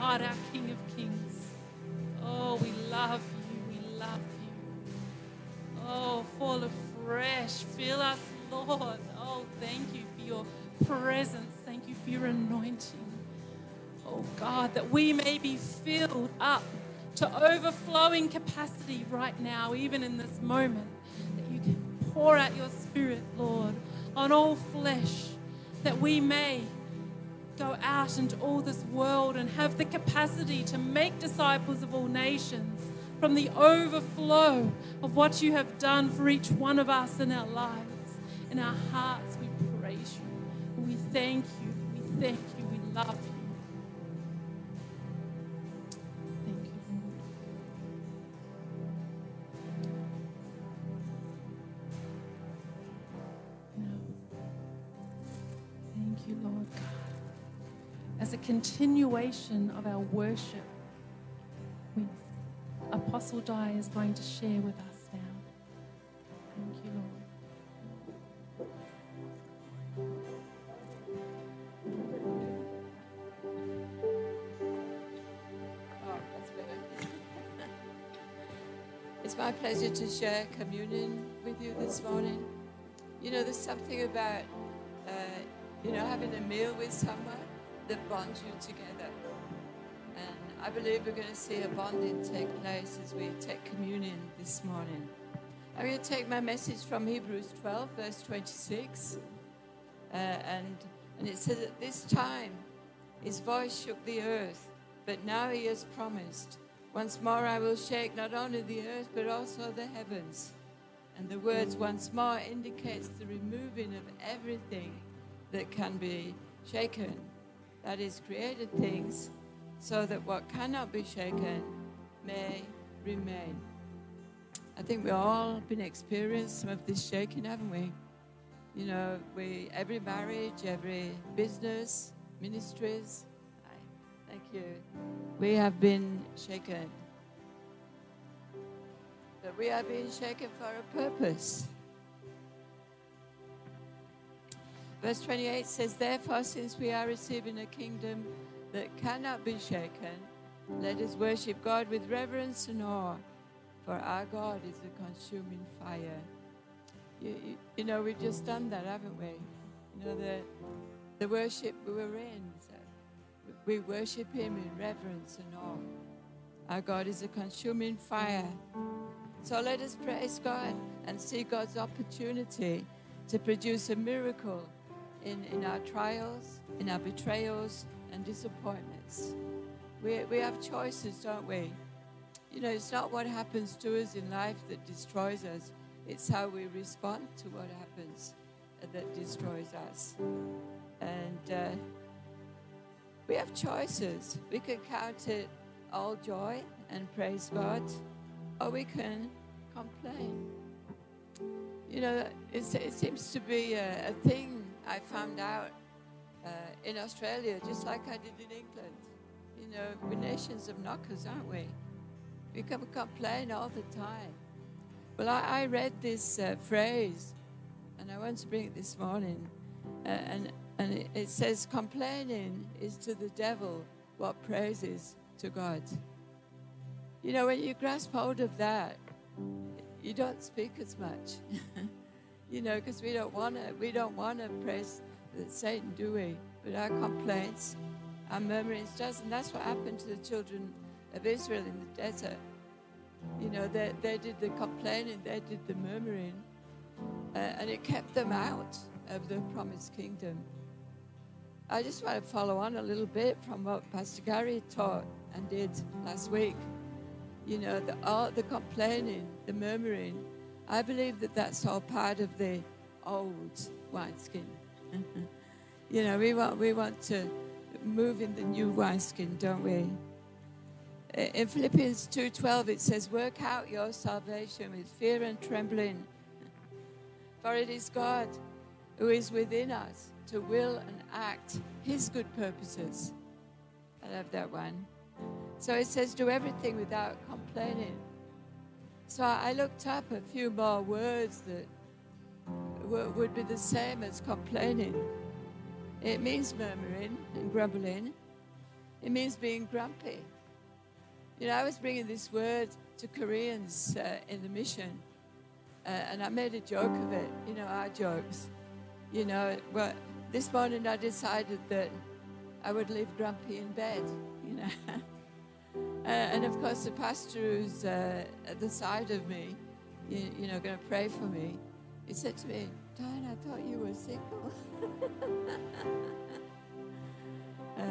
God, our King of Kings. Oh, we love you. We love you. Oh, fall afresh. Fill us, Lord. Oh, thank you for your presence. Thank you for your anointing. Oh, God, that we may be filled up to overflowing capacity right now, even in this moment, that you can pour out your spirit, Lord, on all flesh, that we may go out into all this world and have the capacity to make disciples of all nations from the overflow of what you have done for each one of us in our lives. In our hearts, we praise you. We thank you. We thank you. We love you. Continuation of our worship, we, Apostle Di is going to share with us now. Thank you, Lord. Oh, it's my pleasure to share communion with you this morning. You know, there's something about, uh, you know, having a meal with someone that bonds you together. And I believe we're going to see a bonding take place as we take communion this morning. I'm going to take my message from Hebrews 12, verse 26. Uh, and, and it says, At this time, his voice shook the earth, but now he has promised, Once more I will shake not only the earth, but also the heavens. And the words once more indicates the removing of everything that can be shaken, that is, created things, so that what cannot be shaken may remain. I think we've all been experienced some of this shaking, haven't we? You know, we every marriage, every business, ministries. Thank you. We have been shaken. But we are being shaken for a purpose. Verse 28 says, Therefore, since we are receiving a kingdom that cannot be shaken, let us worship God with reverence and awe, for our God is a consuming fire. You, you, you know, we've just done that, haven't we? You know, the, the worship we were in, so we worship Him in reverence and awe. Our God is a consuming fire. So let us praise God and see God's opportunity to produce a miracle in, in our trials, in our betrayals and disappointments. We, we have choices, don't we? You know, it's not what happens to us in life that destroys us, it's how we respond to what happens that destroys us. And uh, we have choices. We can count it all joy and praise God, or we can complain. You know, it seems to be a, a thing I found out uh, in Australia, just like I did in England. You know, we're nations of knockers, aren't we? We can complain all the time. Well, I, I read this uh, phrase, and I want to bring it this morning, uh, and and it, it says, complaining is to the devil what praise is to God. You know, when you grasp hold of that, you don't speak as much. you know, because we don't want to. We don't want to praise Satan, do we? But our complaints, our murmurings does, and that's what happened to the children of Israel in the desert. You know, they, they did the complaining, they did the murmuring, uh, and it kept them out of the promised kingdom. I just want to follow on a little bit from what Pastor Gary taught and did last week. You know, the, all the complaining, the murmuring, I believe that that's all part of the old wineskin. you know, we want, we want to move in the new wineskin, don't we? In Philippians 2:12 it says work out your salvation with fear and trembling for it is God who is within us to will and act his good purposes. I love that one. So it says do everything without complaining. So I looked up a few more words that would be the same as complaining. It means murmuring and grumbling. It means being grumpy. You know, I was bringing this word to Koreans uh, in the mission, uh, and I made a joke of it. You know, our jokes. You know, well, this morning I decided that I would leave grumpy in bed. You know, uh, and of course the pastor who's uh, at the side of me, you, you know, going to pray for me. He said to me, Diane, I thought you were single. uh,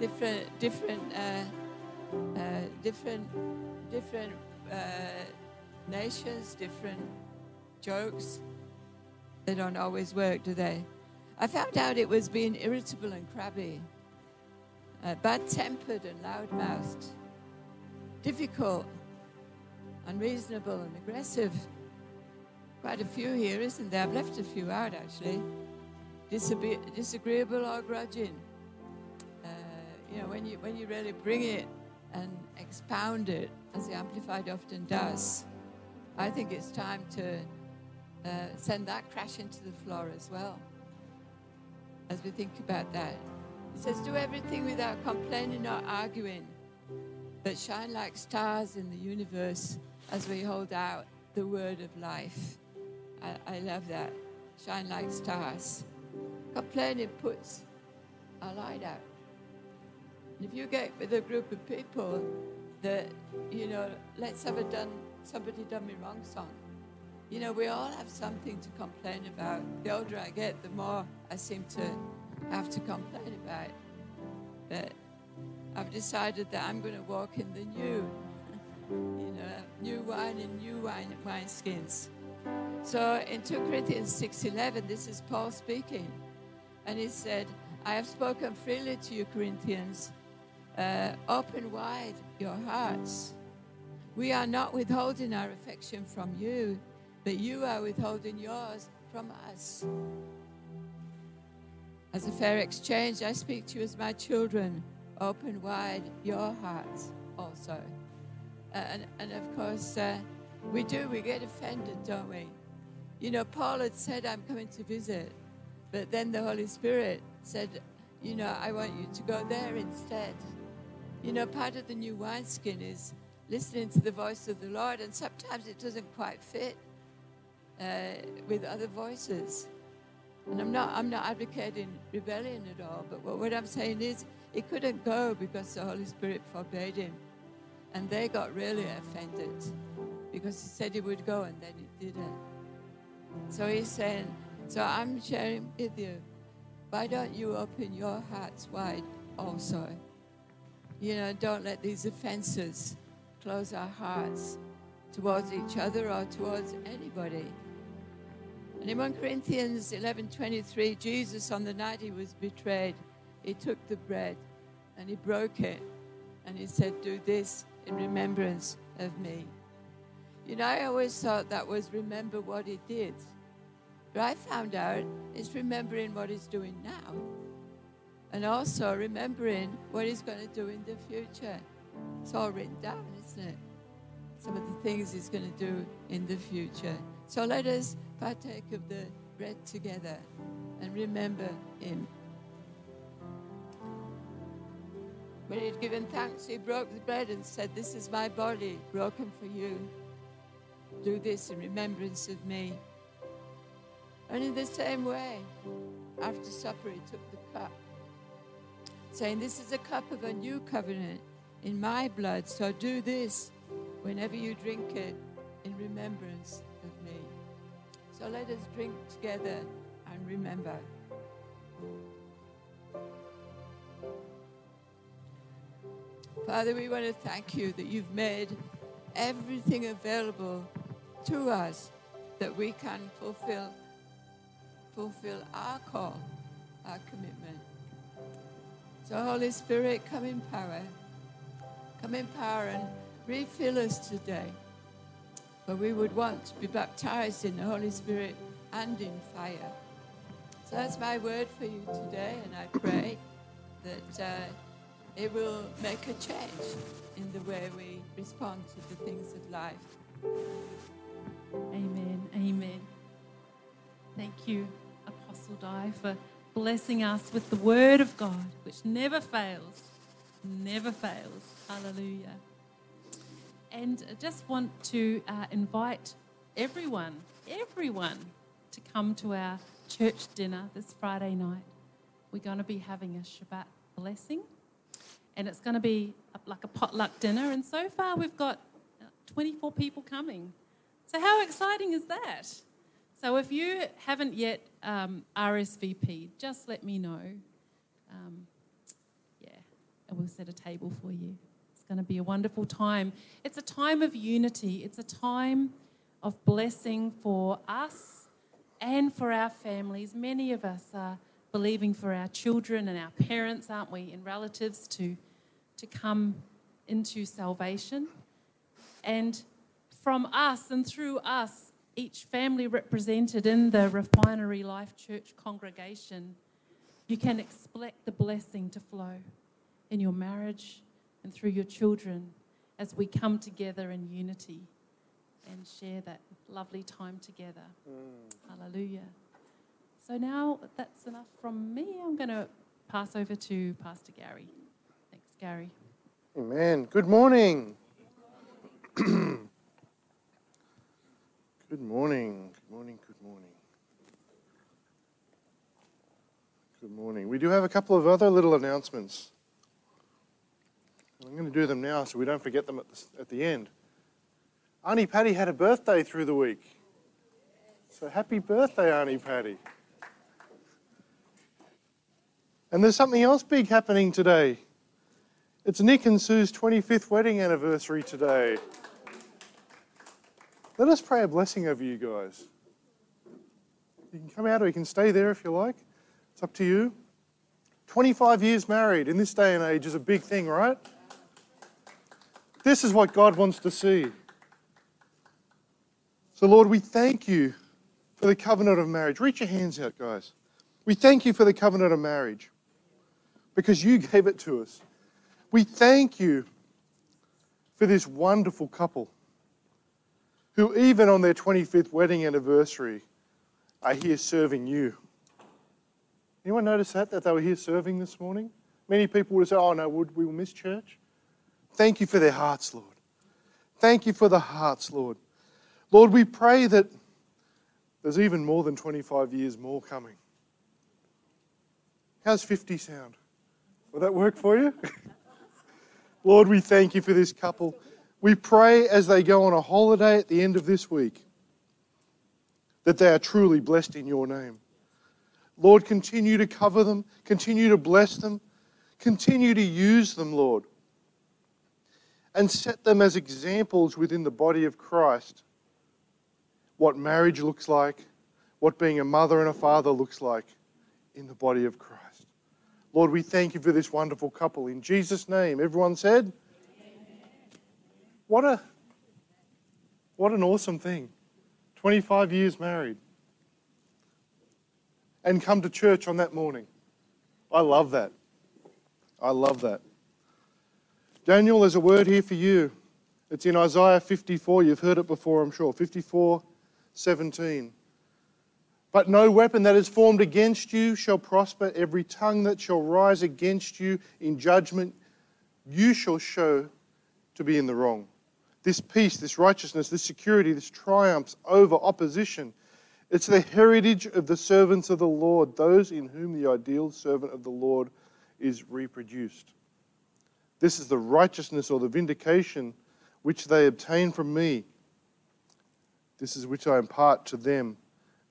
different, different, uh, uh, different, different uh, nations, different jokes. They don't always work, do they? I found out it was being irritable and crabby, bad tempered and loud mouthed, difficult, unreasonable and aggressive. Quite a few here, isn't there? I've left a few out actually. Disabe- disagreeable or grudging. Uh, you know, when you when you really bring it and expound it, as the Amplified often does, I think it's time to uh, send that crash into the floor as well. As we think about that, it says, "Do everything without complaining or arguing, but shine like stars in the universe as we hold out the word of life." I, I love that. Shine like stars. Complaining puts our light out. If you get with a group of people that, you know, let's have a done somebody done me wrong song. You know, we all have something to complain about. The older I get, the more I seem to have to complain about. But I've decided that I'm going to walk in the new, you know, new wine and new wine wine skins. So in 2 Corinthians 6:11, this is Paul speaking, and he said, "I have spoken freely to you, Corinthians. Uh, open wide your hearts. We are not withholding our affection from you, but you are withholding yours from us. As a fair exchange, I speak to you as my children. Open wide your hearts also." And, and of course, uh, we do. We get offended, don't we? You know, Paul had said, I'm coming to visit. But then the Holy Spirit said, You know, I want you to go there instead. You know, part of the new wineskin is listening to the voice of the Lord, and sometimes it doesn't quite fit uh, with other voices. And I'm not, I'm not advocating rebellion at all, but what, what I'm saying is he couldn't go because the Holy Spirit forbade him. And they got really offended because he said he would go and then he didn't. So he's saying, So I'm sharing with you. Why don't you open your hearts wide also? You know, don't let these offenses close our hearts towards each other or towards anybody. And in 1 Corinthians 11:23, Jesus on the night he was betrayed, he took the bread and he broke it and he said, "Do this in remembrance of me." You know, I always thought that was remember what he did. But I found out it's remembering what he's doing now. And also remembering what he's going to do in the future. It's all written down, isn't it? Some of the things he's going to do in the future. So let us partake of the bread together and remember him. When he had given thanks, he broke the bread and said, This is my body broken for you. Do this in remembrance of me. And in the same way, after supper, he took the cup, saying, This is a cup of a new covenant in my blood. So do this whenever you drink it in remembrance. So let us drink together and remember. Father, we want to thank you that you've made everything available to us that we can fulfill fulfill our call, our commitment. So Holy Spirit, come in power. Come in power and refill us today. For we would want to be baptized in the Holy Spirit and in fire. So that's my word for you today, and I pray that uh, it will make a change in the way we respond to the things of life. Amen. Amen. Thank you, Apostle Di, for blessing us with the Word of God, which never fails. never fails. Hallelujah. And I just want to uh, invite everyone, everyone, to come to our church dinner this Friday night. We're going to be having a Shabbat blessing, and it's going to be like a potluck dinner. And so far, we've got uh, 24 people coming. So, how exciting is that? So, if you haven't yet um, RSVP'd, just let me know. Um, yeah, and we'll set a table for you. Going to be a wonderful time. It's a time of unity, it's a time of blessing for us and for our families. Many of us are believing for our children and our parents, aren't we, and relatives to, to come into salvation. And from us and through us, each family represented in the Refinery Life Church congregation, you can expect the blessing to flow in your marriage and through your children as we come together in unity and share that lovely time together. Mm. Hallelujah. So now that's enough from me. I'm going to pass over to Pastor Gary. Thanks, Gary. Amen. Good morning. good morning. Good morning. Good morning. Good morning. We do have a couple of other little announcements. I'm going to do them now so we don't forget them at the, at the end. Auntie Patty had a birthday through the week. So happy birthday, Auntie Patty. And there's something else big happening today. It's Nick and Sue's 25th wedding anniversary today. Let us pray a blessing over you guys. You can come out or you can stay there if you like. It's up to you. 25 years married in this day and age is a big thing, right? This is what God wants to see. So, Lord, we thank you for the covenant of marriage. Reach your hands out, guys. We thank you for the covenant of marriage because you gave it to us. We thank you for this wonderful couple who, even on their 25th wedding anniversary, are here serving you. Anyone notice that, that they were here serving this morning? Many people would say, oh no, we will miss church. Thank you for their hearts, Lord. Thank you for the hearts, Lord. Lord, we pray that there's even more than 25 years more coming. How's 50 sound? Will that work for you? Lord, we thank you for this couple. We pray as they go on a holiday at the end of this week that they are truly blessed in your name. Lord, continue to cover them, continue to bless them, continue to use them, Lord, and set them as examples within the body of Christ what marriage looks like, what being a mother and a father looks like in the body of Christ. Lord, we thank you for this wonderful couple. In Jesus' name, everyone said, What a what an awesome thing. 25 years married. And come to church on that morning. I love that. I love that. Daniel, there's a word here for you. It's in Isaiah 54. You've heard it before, I'm sure. 54 17. But no weapon that is formed against you shall prosper. Every tongue that shall rise against you in judgment, you shall show to be in the wrong. This peace, this righteousness, this security, this triumphs over opposition. It's the heritage of the servants of the Lord, those in whom the ideal servant of the Lord is reproduced. This is the righteousness or the vindication which they obtain from me this is which I impart to them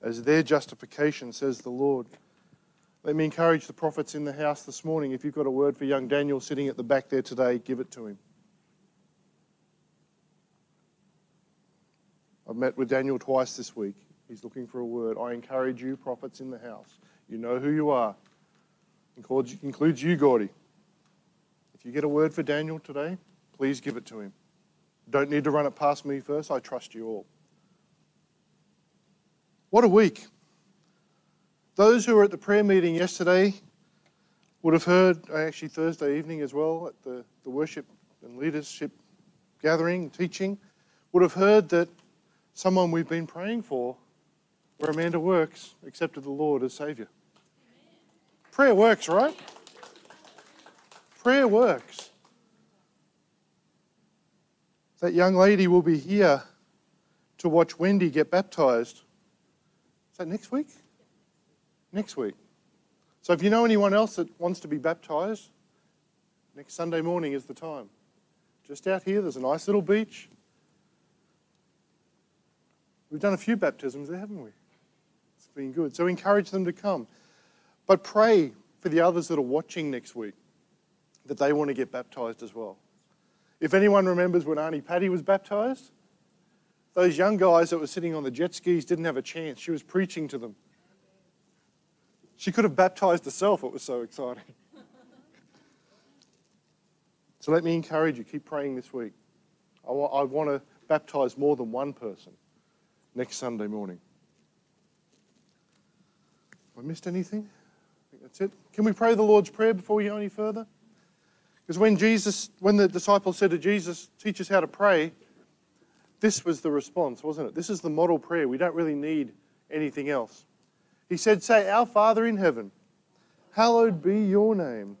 as their justification, says the Lord. Let me encourage the prophets in the house this morning. If you've got a word for young Daniel sitting at the back there today, give it to him. I've met with Daniel twice this week. He's looking for a word. I encourage you, prophets in the house. You know who you are. Includes you, Gordy. If you get a word for Daniel today, please give it to him. Don't need to run it past me first. I trust you all. What a week. Those who were at the prayer meeting yesterday would have heard, uh, actually Thursday evening as well, at the, the worship and leadership gathering, teaching, would have heard that someone we've been praying for, where Amanda works, accepted the Lord as Saviour. Prayer works, right? Prayer works. That young lady will be here to watch Wendy get baptized. Is that next week? Next week. So if you know anyone else that wants to be baptized, next Sunday morning is the time. Just out here, there's a nice little beach. We've done a few baptisms there, haven't we? It's been good. So encourage them to come. But pray for the others that are watching next week that they want to get baptized as well. If anyone remembers when Auntie Patty was baptized, those young guys that were sitting on the jet skis didn't have a chance. She was preaching to them. She could have baptized herself, it was so exciting. so let me encourage you keep praying this week. I, want to baptize more than one person next Sunday morning. Have I missed anything? I think that's it. Can we pray the Lord's Prayer before we go any further? Because when Jesus, when the disciples said to Jesus, teach us how to pray, this was the response, wasn't it? This is the model prayer. We don't really need anything else. He said, Say, Our Father in heaven, hallowed be your name.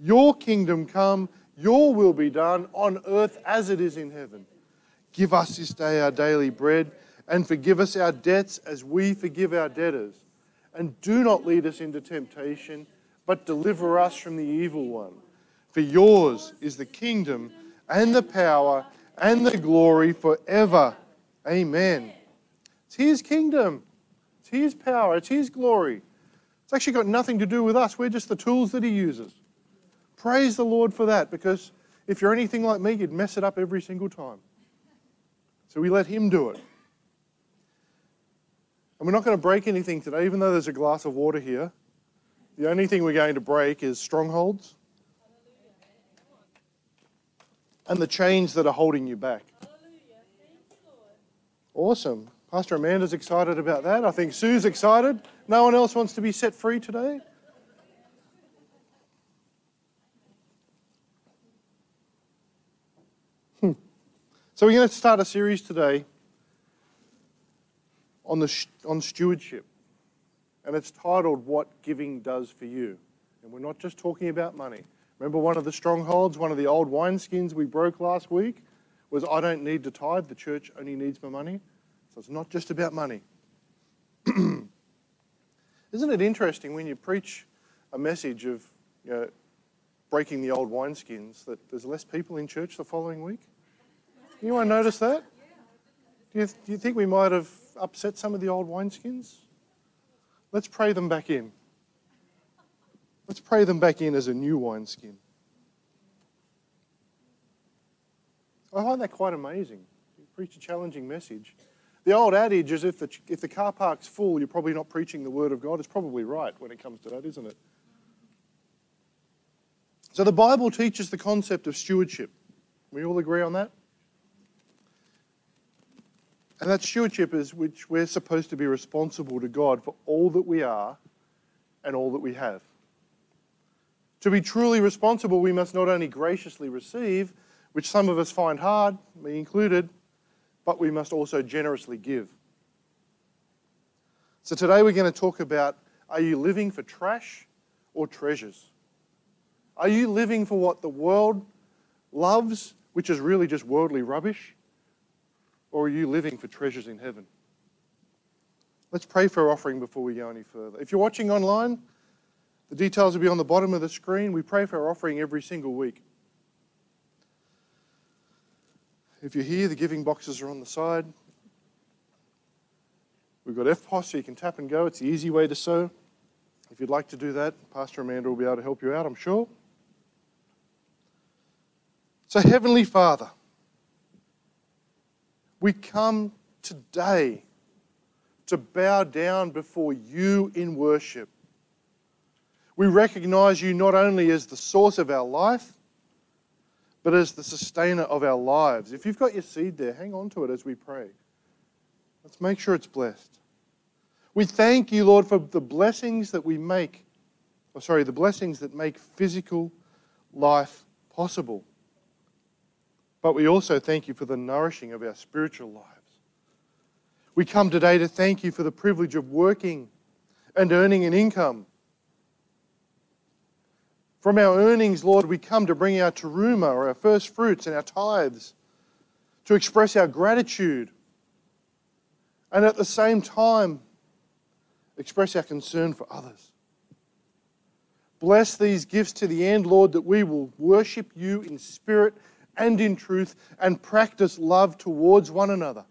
Your kingdom come, your will be done on earth as it is in heaven. Give us this day our daily bread and forgive us our debts as we forgive our debtors. And do not lead us into temptation, but deliver us from the evil one. For yours is the kingdom and the power and the glory forever. Amen. It's His kingdom, it's His power, it's His glory. It's actually got nothing to do with us. We're just the tools that He uses. Praise the Lord for that because if you're anything like me, you'd mess it up every single time. So we let Him do it. And we're not going to break anything today, even though there's a glass of water here. The only thing we're going to break is strongholds and the chains that are holding you back. Awesome. Pastor Amanda's excited about that. I think Sue's excited. No one else wants to be set free today? Hmm. So, we're going to start a series today on, the, on stewardship. And it's titled What Giving Does for You. And we're not just talking about money. Remember one of the strongholds, one of the old wineskins we broke last week was I don't need to tithe, the church only needs my money. So it's not just about money. Isn't it interesting when you preach a message of you know, breaking the old wineskins that there's less people in church the following week? Anyone notice that? Do you, do you think we might have upset some of the old wineskins? Let's pray them back in. Let's pray them back in as a new wineskin. I find that quite amazing. You preach a challenging message. The old adage is if the, if the car park's full, you're probably not preaching the Word of God. It's probably right when it comes to that, isn't it? So the Bible teaches the concept of stewardship. We all agree on that? And that stewardship is which we're supposed to be responsible to God for all that we are and all that we have. To be truly responsible, we must not only graciously receive, which some of us find hard, me included, but we must also generously give. So today we're going to talk about are you living for trash or treasures? Are you living for what the world loves, which is really just worldly rubbish? Or are you living for treasures in heaven? Let's pray for our offering before we go any further. If you're watching online, the details will be on the bottom of the screen. We pray for our offering every single week. If you're here, the giving boxes are on the side. We've got EFTPOS, so you can tap and go. It's the easy way to sow. If you'd like to do that, Pastor Amanda will be able to help you out, I'm sure. So, Heavenly Father, we come today to bow down before you in worship. We recognize you not only as the source of our life, but as the sustainer of our lives. If you've got your seed there, hang on to it as we pray. Let's make sure it's blessed. We thank you, Lord, for the blessings that we make, or sorry, the blessings that make physical life possible. But we also thank you for the nourishing of our spiritual lives. We come today to thank you for the privilege of working and earning an income. From our earnings, Lord, we come to bring our teruma or our first fruits and our tithes to express our gratitude and at the same time express our concern for others. Bless these gifts to the end, Lord, that we will worship you in spirit and in truth and practice love towards one another.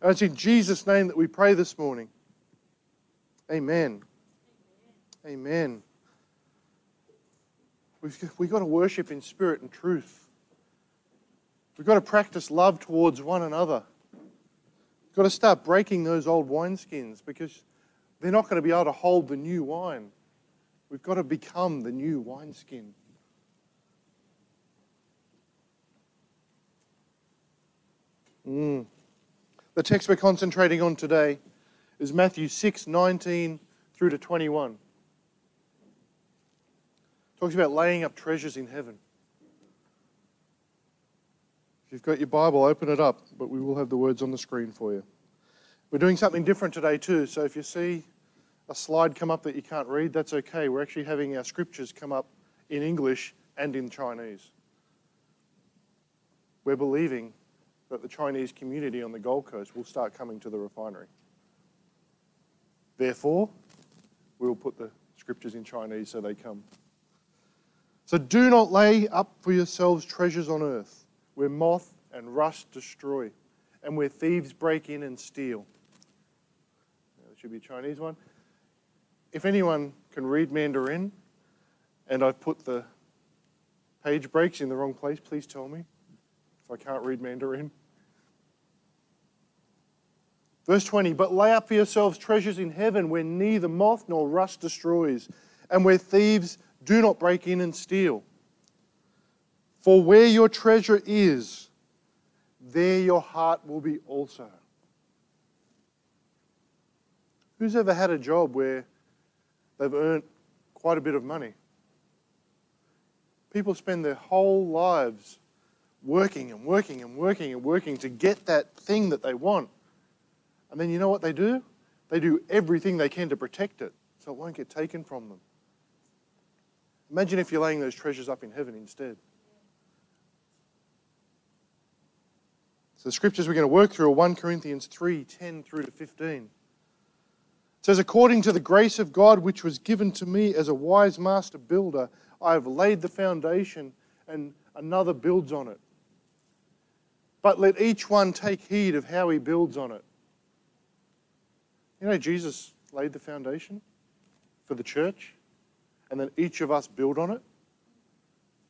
And it's in Jesus' name that we pray this morning. Amen. Amen. We've, we've got to worship in spirit and truth. We've got to practice love towards one another. We've got to start breaking those old wineskins because they're not going to be able to hold the new wine. We've got to become the new wineskin. Mm. The text we're concentrating on today is Matthew 6 19 through to 21. Talks about laying up treasures in heaven. If you've got your Bible, open it up, but we will have the words on the screen for you. We're doing something different today, too. So if you see a slide come up that you can't read, that's okay. We're actually having our scriptures come up in English and in Chinese. We're believing that the Chinese community on the Gold Coast will start coming to the refinery. Therefore, we will put the scriptures in Chinese so they come. So do not lay up for yourselves treasures on earth, where moth and rust destroy, and where thieves break in and steal. That should be a Chinese one. If anyone can read Mandarin, and I've put the page breaks in the wrong place, please tell me if I can't read Mandarin. Verse 20, but lay up for yourselves treasures in heaven where neither moth nor rust destroys, and where thieves do not break in and steal. For where your treasure is, there your heart will be also. Who's ever had a job where they've earned quite a bit of money? People spend their whole lives working and working and working and working to get that thing that they want. And then you know what they do? They do everything they can to protect it so it won't get taken from them. Imagine if you're laying those treasures up in heaven instead. So the scriptures we're going to work through are 1 Corinthians 3 10 through to 15. It says, According to the grace of God which was given to me as a wise master builder, I have laid the foundation and another builds on it. But let each one take heed of how he builds on it. You know, Jesus laid the foundation for the church and then each of us build on it.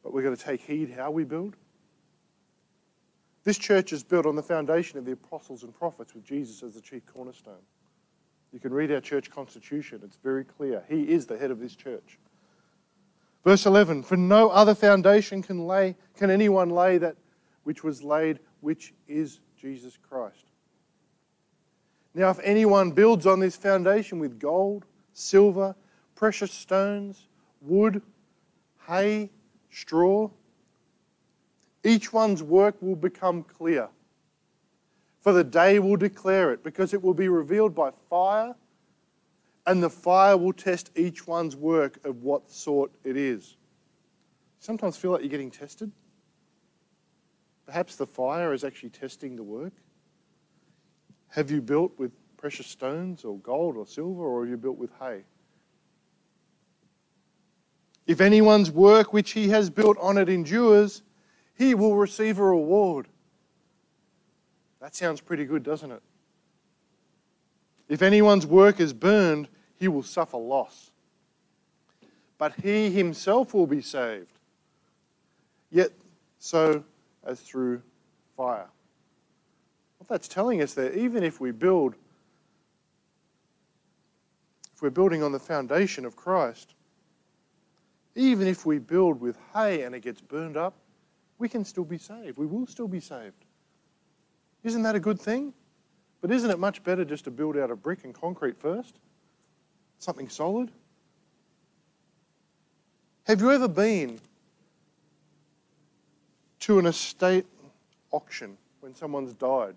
But we've got to take heed how we build. This church is built on the foundation of the apostles and prophets with Jesus as the chief cornerstone. You can read our church constitution, it's very clear. He is the head of this church. Verse 11 For no other foundation can, lay, can anyone lay that which was laid, which is Jesus Christ. Now, if anyone builds on this foundation with gold, silver, precious stones, wood, hay, straw. Each one's work will become clear. For the day will declare it, because it will be revealed by fire, and the fire will test each one's work of what sort it is. Sometimes feel like you're getting tested. Perhaps the fire is actually testing the work. Have you built with precious stones or gold or silver, or have you built with hay? If anyone's work which he has built on it endures, he will receive a reward. That sounds pretty good, doesn't it? If anyone's work is burned, he will suffer loss. But he himself will be saved, yet so as through fire. What that's telling us there, even if we build, if we're building on the foundation of Christ, even if we build with hay and it gets burned up, we can still be saved. We will still be saved. Isn't that a good thing? But isn't it much better just to build out of brick and concrete first? Something solid? Have you ever been to an estate auction when someone's died?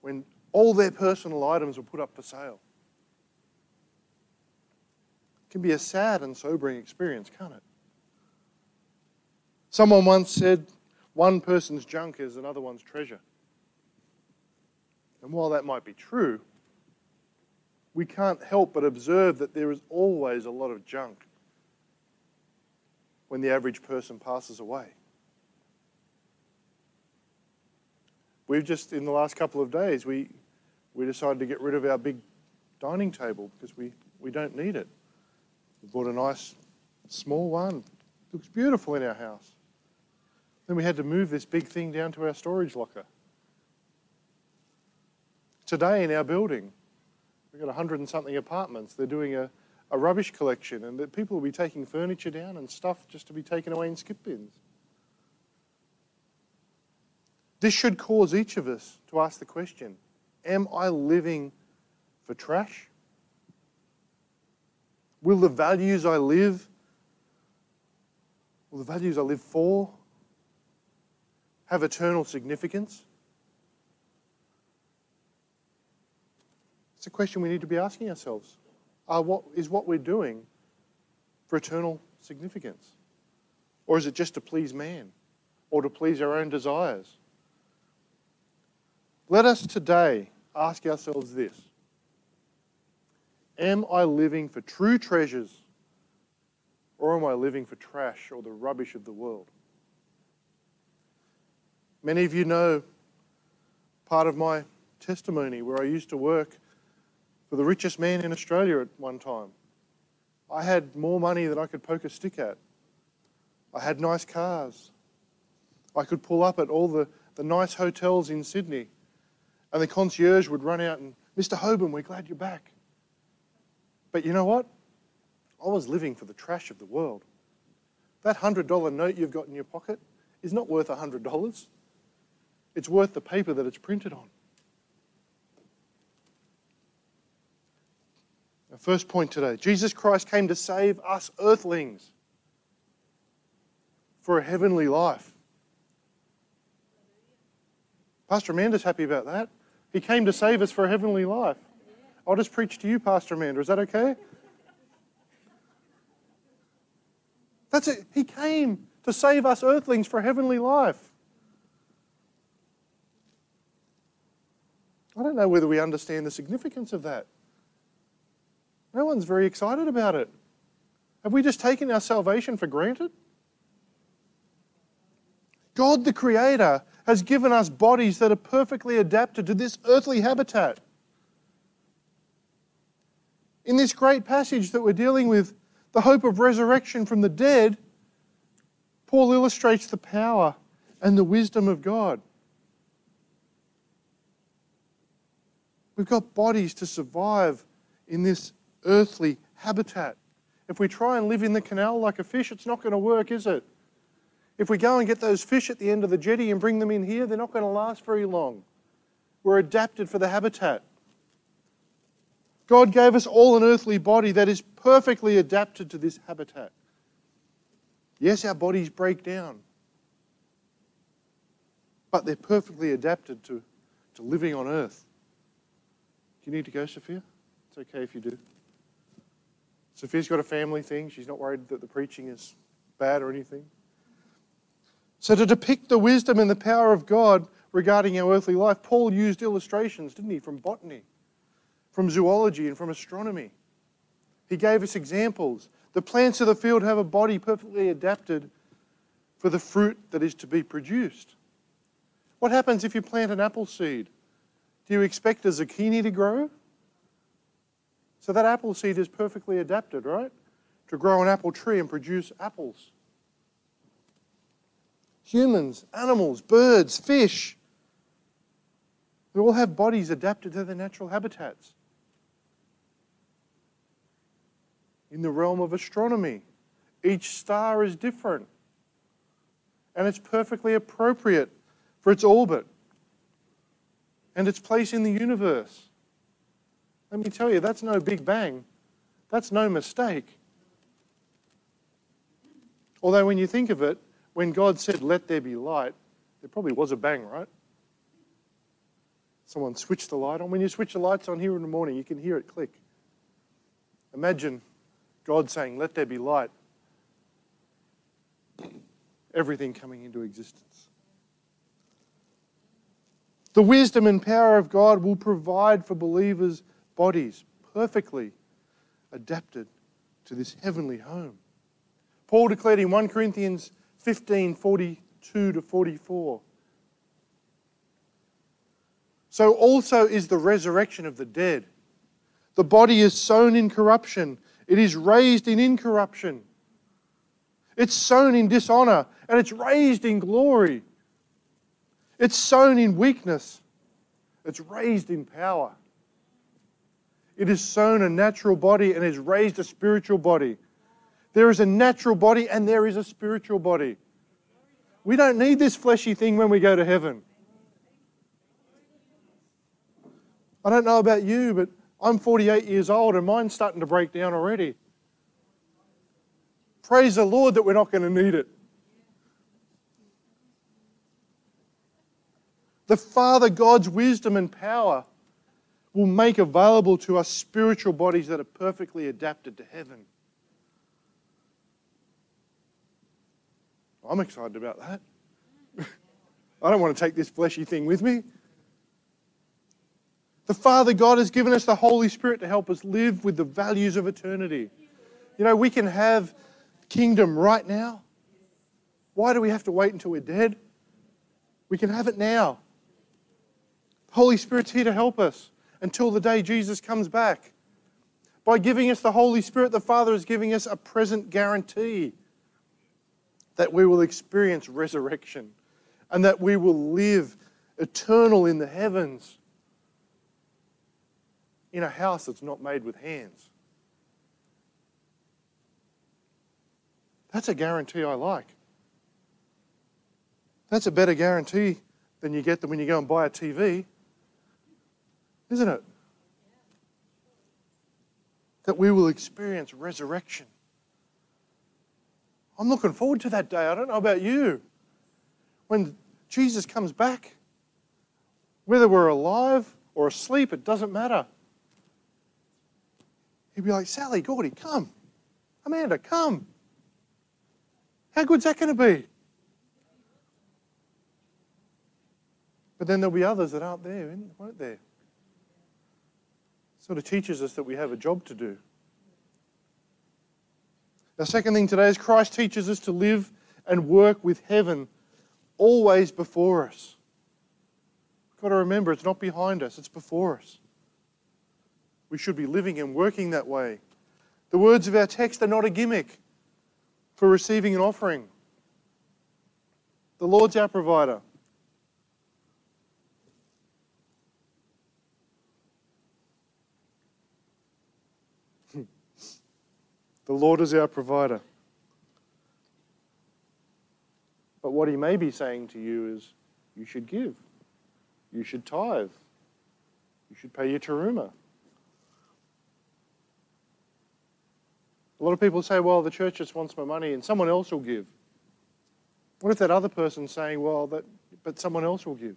When all their personal items were put up for sale? Can be a sad and sobering experience, can't it? Someone once said, one person's junk is another one's treasure. And while that might be true, we can't help but observe that there is always a lot of junk when the average person passes away. We've just, in the last couple of days, we, we decided to get rid of our big dining table because we, we don't need it. We bought a nice small one. Looks beautiful in our house. Then we had to move this big thing down to our storage locker. Today in our building, we've got 100 and something apartments. They're doing a, a rubbish collection, and the people will be taking furniture down and stuff just to be taken away in skip bins. This should cause each of us to ask the question Am I living for trash? Will the values I live, will the values I live for, have eternal significance? It's a question we need to be asking ourselves. Are what, is what we're doing for eternal significance? Or is it just to please man or to please our own desires? Let us today ask ourselves this Am I living for true treasures or am I living for trash or the rubbish of the world? Many of you know part of my testimony where I used to work for the richest man in Australia at one time. I had more money than I could poke a stick at. I had nice cars. I could pull up at all the, the nice hotels in Sydney, and the concierge would run out and, Mr. Hoban, we're glad you're back. But you know what? I was living for the trash of the world. That $100 note you've got in your pocket is not worth $100. It's worth the paper that it's printed on. Our first point today Jesus Christ came to save us earthlings for a heavenly life. Pastor Amanda's happy about that. He came to save us for a heavenly life. I'll just preach to you, Pastor Amanda. Is that okay? That's it. He came to save us earthlings for heavenly life. I don't know whether we understand the significance of that. No one's very excited about it. Have we just taken our salvation for granted? God the Creator has given us bodies that are perfectly adapted to this earthly habitat. In this great passage that we're dealing with, the hope of resurrection from the dead, Paul illustrates the power and the wisdom of God. We've got bodies to survive in this earthly habitat. If we try and live in the canal like a fish, it's not going to work, is it? If we go and get those fish at the end of the jetty and bring them in here, they're not going to last very long. We're adapted for the habitat. God gave us all an earthly body that is perfectly adapted to this habitat. Yes, our bodies break down, but they're perfectly adapted to, to living on earth. Do you need to go, Sophia? It's okay if you do. Sophia's got a family thing. She's not worried that the preaching is bad or anything. So, to depict the wisdom and the power of God regarding our earthly life, Paul used illustrations, didn't he, from botany, from zoology, and from astronomy. He gave us examples. The plants of the field have a body perfectly adapted for the fruit that is to be produced. What happens if you plant an apple seed? Do you expect a zucchini to grow? So that apple seed is perfectly adapted, right? To grow an apple tree and produce apples. Humans, animals, birds, fish, they all have bodies adapted to their natural habitats. In the realm of astronomy, each star is different and it's perfectly appropriate for its orbit and its place in the universe. Let me tell you, that's no big bang. That's no mistake. Although, when you think of it, when God said, Let there be light, there probably was a bang, right? Someone switched the light on. When you switch the lights on here in the morning, you can hear it click. Imagine God saying, Let there be light. Everything coming into existence. The wisdom and power of God will provide for believers' bodies perfectly adapted to this heavenly home. Paul declared in 1 Corinthians 15 42 to 44. So also is the resurrection of the dead. The body is sown in corruption, it is raised in incorruption. It's sown in dishonor, and it's raised in glory. It's sown in weakness, it's raised in power. It is sown a natural body and is raised a spiritual body. There is a natural body and there is a spiritual body. We don't need this fleshy thing when we go to heaven. I don't know about you, but I'm 48 years old and mine's starting to break down already. Praise the Lord that we're not going to need it. The Father God's wisdom and power will make available to us spiritual bodies that are perfectly adapted to heaven. I'm excited about that. I don't want to take this fleshy thing with me. The Father God has given us the Holy Spirit to help us live with the values of eternity. You know, we can have kingdom right now. Why do we have to wait until we're dead? We can have it now. The Holy Spirit's here to help us until the day Jesus comes back. By giving us the Holy Spirit, the Father is giving us a present guarantee that we will experience resurrection and that we will live eternal in the heavens in a house that's not made with hands. That's a guarantee I like. That's a better guarantee than you get when you go and buy a TV isn't it? That we will experience resurrection. I'm looking forward to that day. I don't know about you. When Jesus comes back, whether we're alive or asleep, it doesn't matter. He'd be like, Sally, Gordy, come. Amanda, come. How good's that going to be? But then there'll be others that aren't there, won't there? sort of teaches us that we have a job to do. The second thing today is Christ teaches us to live and work with heaven always before us. We've got to remember it's not behind us, it's before us. We should be living and working that way. The words of our text are not a gimmick for receiving an offering. The Lord's our provider. The Lord is our provider. But what he may be saying to you is, you should give. You should tithe. You should pay your teruma. A lot of people say, well, the church just wants my money and someone else will give. What if that other person's saying, well, that, but someone else will give?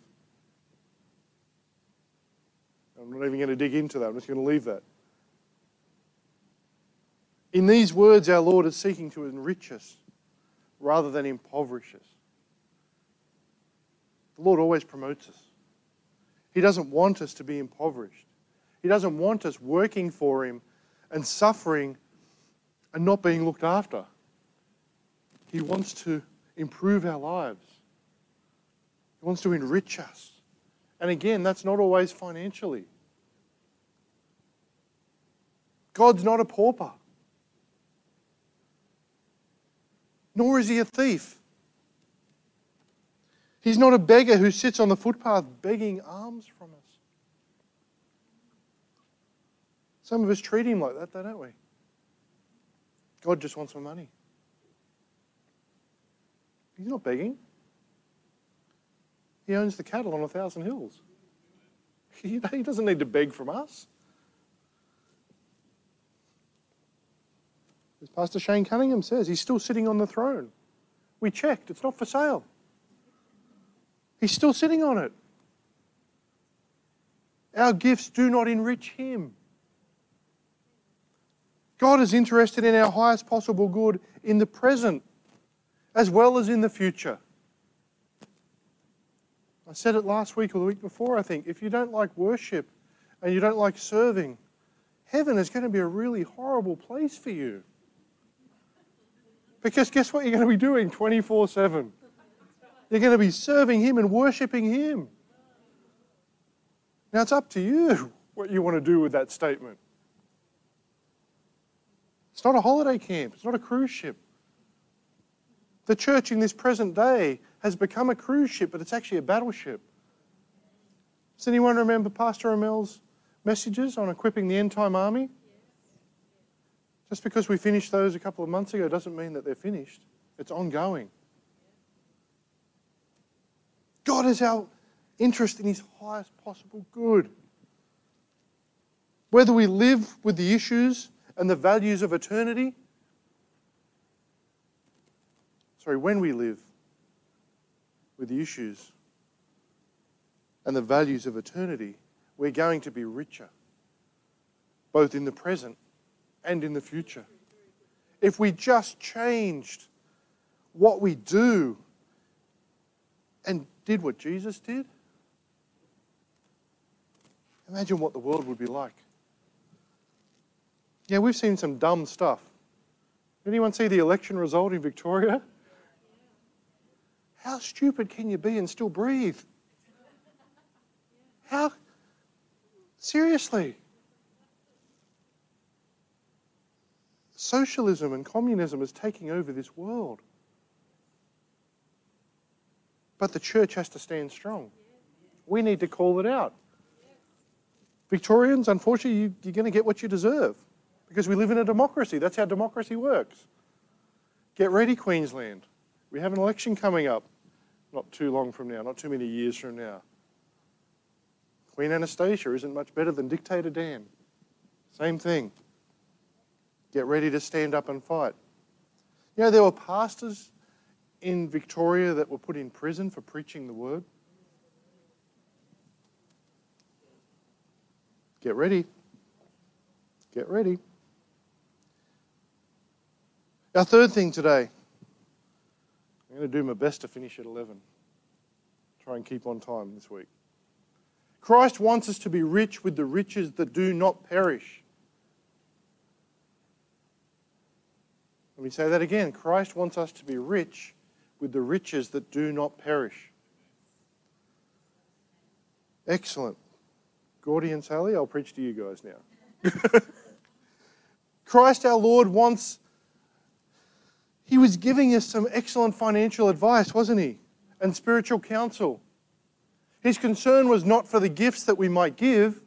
I'm not even going to dig into that. I'm just going to leave that. In these words, our Lord is seeking to enrich us rather than impoverish us. The Lord always promotes us. He doesn't want us to be impoverished. He doesn't want us working for Him and suffering and not being looked after. He wants to improve our lives, He wants to enrich us. And again, that's not always financially. God's not a pauper. nor is he a thief. He's not a beggar who sits on the footpath begging alms from us. Some of us treat him like that, don't we? God just wants my money. He's not begging. He owns the cattle on a thousand hills. He doesn't need to beg from us. As Pastor Shane Cunningham says, he's still sitting on the throne. We checked, it's not for sale. He's still sitting on it. Our gifts do not enrich him. God is interested in our highest possible good in the present as well as in the future. I said it last week or the week before, I think. If you don't like worship and you don't like serving, heaven is going to be a really horrible place for you. Because guess what you're going to be doing 24 7? You're going to be serving Him and worshiping Him. Now it's up to you what you want to do with that statement. It's not a holiday camp, it's not a cruise ship. The church in this present day has become a cruise ship, but it's actually a battleship. Does anyone remember Pastor Amel's messages on equipping the end time army? Just because we finished those a couple of months ago doesn't mean that they're finished. It's ongoing. God is our interest in His highest possible good. Whether we live with the issues and the values of eternity, sorry, when we live with the issues and the values of eternity, we're going to be richer, both in the present and in the future. If we just changed what we do and did what Jesus did, imagine what the world would be like. Yeah, we've seen some dumb stuff. Anyone see the election result in Victoria? How stupid can you be and still breathe? How? Seriously. Socialism and communism is taking over this world. But the church has to stand strong. We need to call it out. Victorians, unfortunately, you, you're going to get what you deserve because we live in a democracy. That's how democracy works. Get ready, Queensland. We have an election coming up not too long from now, not too many years from now. Queen Annastacia isn't much better than Dictator Dan. Same thing. Get ready to stand up and fight. You know, there were pastors in Victoria that were put in prison for preaching the word. Get ready. Get ready. Our third thing today I'm going to do my best to finish at 11. Try and keep on time this week. Christ wants us to be rich with the riches that do not perish. Let me say that again. Christ wants us to be rich with the riches that do not perish. Excellent. Gordy and Sally, I'll preach to you guys now. Christ our Lord wants he was giving us some excellent financial advice, wasn't he? And spiritual counsel. His concern was not for the gifts that we might give,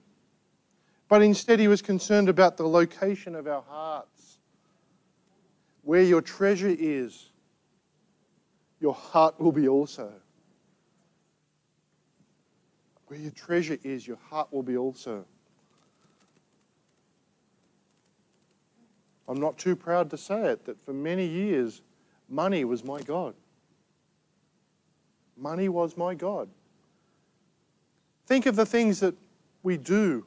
but instead he was concerned about the location of our hearts. Where your treasure is, your heart will be also. Where your treasure is, your heart will be also. I'm not too proud to say it, that for many years, money was my God. Money was my God. Think of the things that we do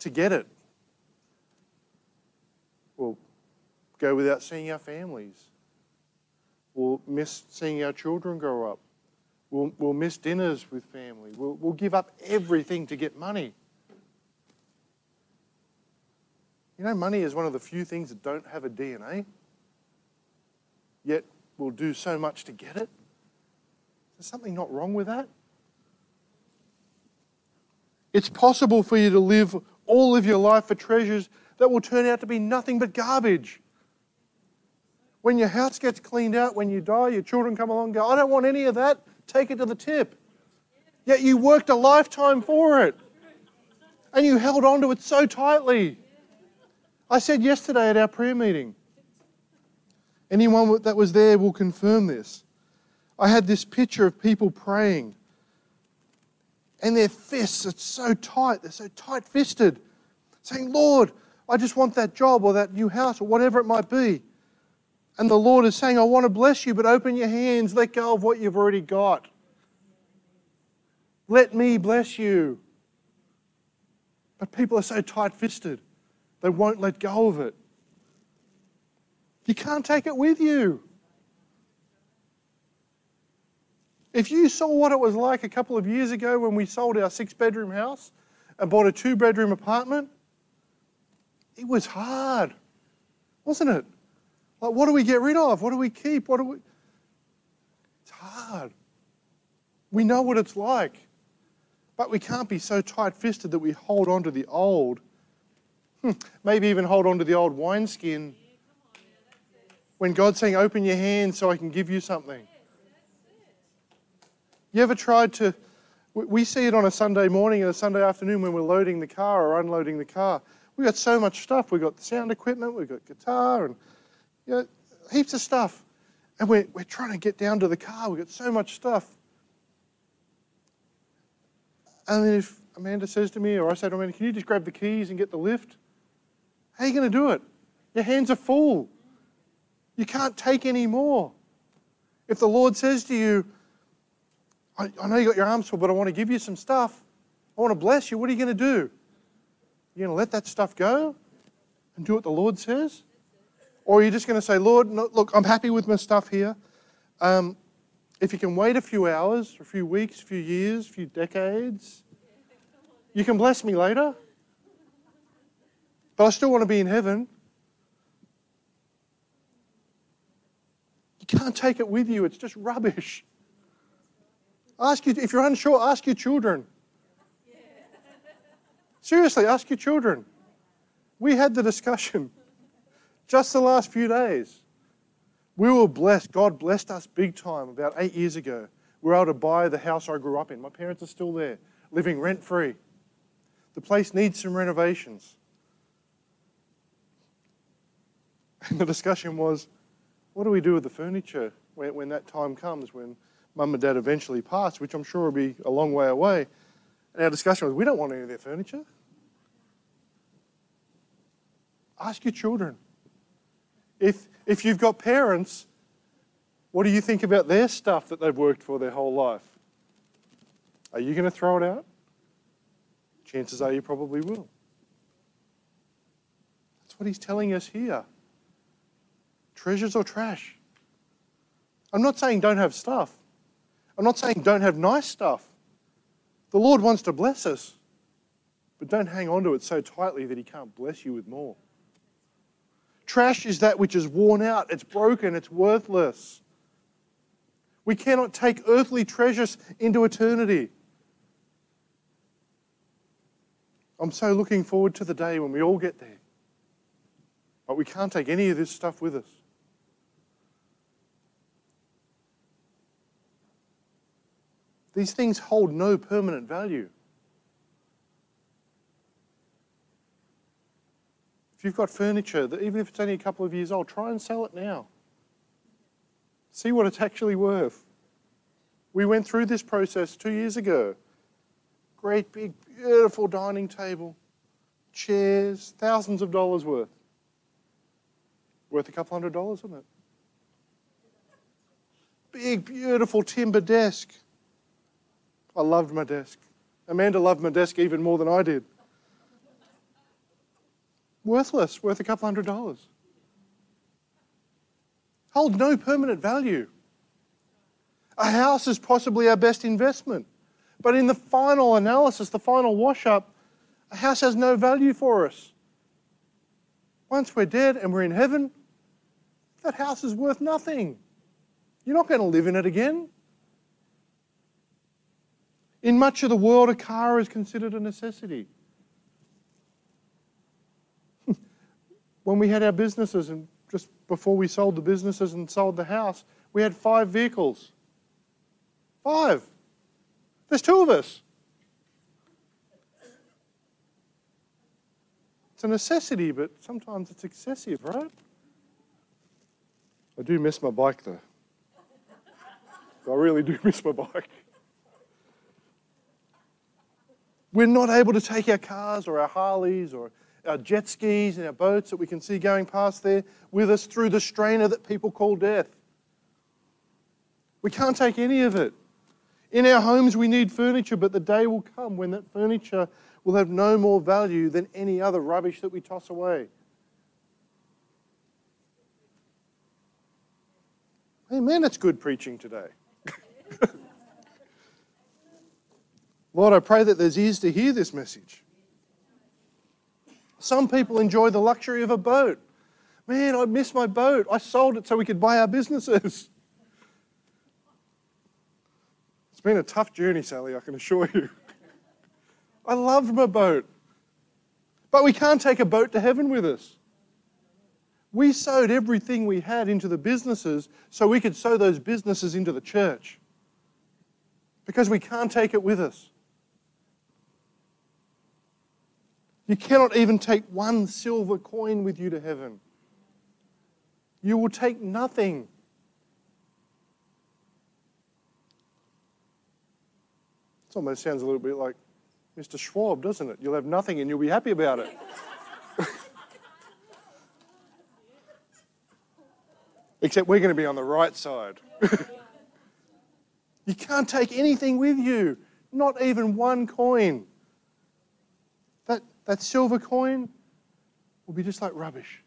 to get it. We'll go without seeing our families. We'll miss seeing our children grow up. We'll, we'll miss dinners with family. We'll, we'll give up everything to get money. You know, money is one of the few things that don't have a DNA, yet we'll do so much to get it. Is there something not wrong with that? It's possible for you to live all of your life for treasures that will turn out to be nothing but garbage. When your house gets cleaned out, when you die, your children come along and go, I don't want any of that, take it to the tip. Yet you worked a lifetime for it. And you held on to it so tightly. I said yesterday at our prayer meeting, anyone that was there will confirm this. I had this picture of people praying, and their fists are so tight, they're so tight fisted, saying, Lord, I just want that job or that new house or whatever it might be. And the Lord is saying, I want to bless you, but open your hands, let go of what you've already got. Let me bless you. But people are so tight fisted. They won't let go of it. You can't take it with you. If you saw what it was like a couple of years ago when we sold our six bedroom house and bought a two bedroom apartment, it was hard, wasn't it? Like, what do we get rid of? What do we keep? What do we. It's hard. We know what it's like. But we can't be so tight fisted that we hold on to the old. Hmm, maybe even hold on to the old wineskin when God's saying, Open your hands so I can give you something. You ever tried to? We see it on a Sunday morning and a Sunday afternoon when we're loading the car or unloading the car. We've got so much stuff. We've got sound equipment, we've got guitar, and you know, heaps of stuff. And we're, we're trying to get down to the car. We've got so much stuff. And then if Amanda says to me, or I say to Amanda, can you just grab the keys and get the lift? How are you going to do it? Your hands are full. You can't take any more. If the Lord says to you, I, I know you got your arms full, but I want to give you some stuff. I want to bless you. What are you going to do? You're going to let that stuff go and do what the Lord says? Or are you just going to say, Lord, no, look, I'm happy with my stuff here. Um, if you can wait a few hours, a few weeks, a few years, a few decades, you can bless me later. But I still want to be in heaven. You can't take it with you, it's just rubbish. Ask you, if you're unsure, ask your children. Seriously, ask your children. We had the discussion just the last few days. We were blessed. God blessed us big time about eight years ago. We were able to buy the house I grew up in. My parents are still there, living rent free. The place needs some renovations. And the discussion was what do we do with the furniture when, when that time comes, when mum and dad eventually pass, which I'm sure will be a long way away? And our discussion was we don't want any of their furniture. Ask your children. If, if you've got parents, what do you think about their stuff that they've worked for their whole life? Are you going to throw it out? Chances are you probably will. That's what he's telling us here. Treasures or trash? I'm not saying don't have stuff. I'm not saying don't have nice stuff. The Lord wants to bless us, but don't hang on to it so tightly that He can't bless you with more. Trash is that which is worn out, it's broken, it's worthless. We cannot take earthly treasures into eternity. I'm so looking forward to the day when we all get there. But we can't take any of this stuff with us. These things hold no permanent value. If you've got furniture that even if it's only a couple of years old, try and sell it now. See what it's actually worth. We went through this process two years ago. Great big, beautiful dining table, chairs, thousands of dollars worth. Worth a couple hundred dollars, isn't it? Big, beautiful timber desk. I loved my desk. Amanda loved my desk even more than I did worthless, worth a couple hundred dollars. Hold no permanent value. A house is possibly our best investment. But in the final analysis, the final wash up, a house has no value for us. Once we're dead and we're in heaven, that house is worth nothing. You're not going to live in it again. In much of the world, a car is considered a necessity. when we had our businesses and just before we sold the businesses and sold the house, we had five vehicles. Five. There's two of us. It's a necessity, but sometimes it's excessive, right? I do miss my bike though. I really do miss my bike. We're not able to take our cars or our Harleys or our jet skis and our boats that we can see going past there with us through the strainer that people call death. We can't take any of it. In our homes, we need furniture, but the day will come when that furniture will have no more value than any other rubbish that we toss away. Amen. That's good preaching today. Lord, I pray that there's ears to hear this message. Some people enjoy the luxury of a boat. Man, I miss my boat. I sold it so we could buy our businesses. It's been a tough journey, Sally, I can assure you. I loved my boat. But we can't take a boat to heaven with us. We sowed everything we had into the businesses so we could sow those businesses into the church. Because we can't take it with us. You cannot even take one silver coin with you to heaven. You will take nothing. It almost sounds a little bit like Mr. Schwab, doesn't it? You'll have nothing and you'll be happy about it. Except we're going to be on the right side. you can't take anything with you, not even one coin. That, silver coin will be just like rubbish.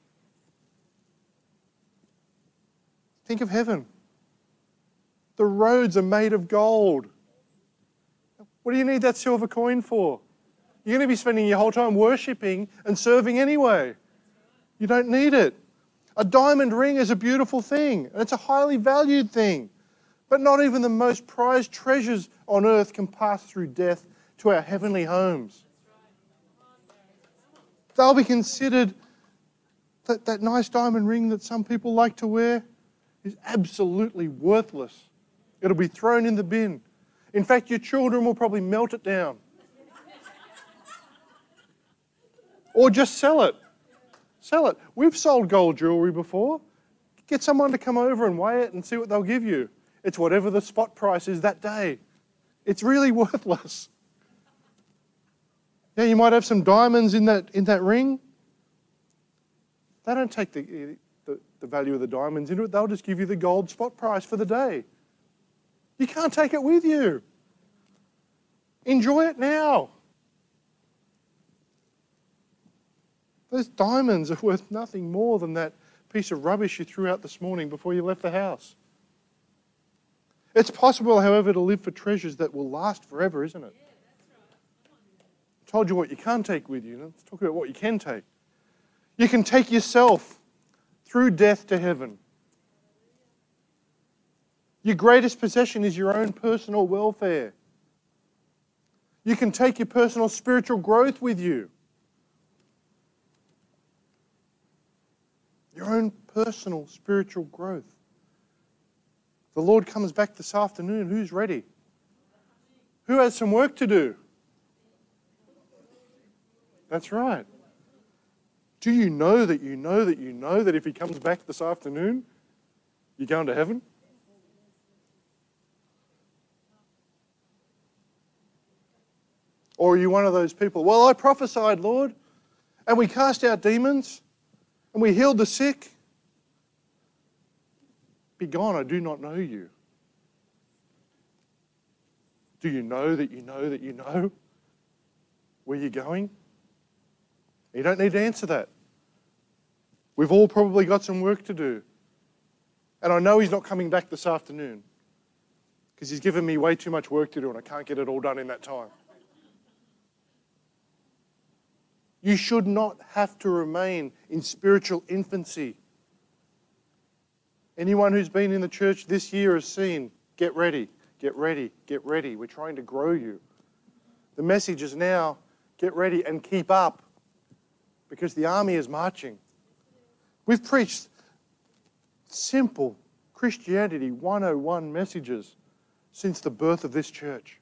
Think of heaven. The roads are made of gold. What do you need that silver coin for? You're going to be spending your whole time worshipping and serving anyway. You don't need it. A diamond ring is a beautiful thing, and it's a highly valued thing. But not even the most prized treasures on earth can pass through death to our heavenly homes. They'll be considered that, that nice diamond ring that some people like to wear is absolutely worthless. It'll be thrown in the bin. In fact, your children will probably melt it down. or just sell it. Sell it. We've sold gold jewelry before. Get someone to come over and weigh it and see what they'll give you. It's whatever the spot price is that day. It's really worthless. Yeah, you might have some diamonds in that, in that ring. They don't take the, the, the value of the diamonds into it, they'll just give you the gold spot price for the day. You can't take it with you. Enjoy it now. Those diamonds are worth nothing more than that piece of rubbish you threw out this morning before you left the house. It's possible, however, to live for treasures that will last forever, isn't it? Told you what you can't take with you. Let's talk about what you can take. You can take yourself through death to heaven. Your greatest possession is your own personal welfare. You can take your personal spiritual growth with you. your own personal spiritual growth. The Lord comes back this afternoon. Who's ready? Who has some work to do? That's right. Do you know that you know that you know that if He comes back this afternoon, you're going to heaven? Or are you one of those people? Well, I prophesied, Lord, and we cast out demons, and we healed the sick. Be gone, I do not know you. Do you know that you know that you know where you're going? You don't need to answer that. We've all probably got some work to do. And I know he's not coming back this afternoon because he's given me way too much work to do and I can't get it all done in that time. You should not have to remain in spiritual infancy. Anyone who's been in the church this year has seen get ready, get ready, get ready. We're trying to grow you. The message is now get ready and keep up because the army is marching. We've preached simple Christianity 101 messages since the birth of this church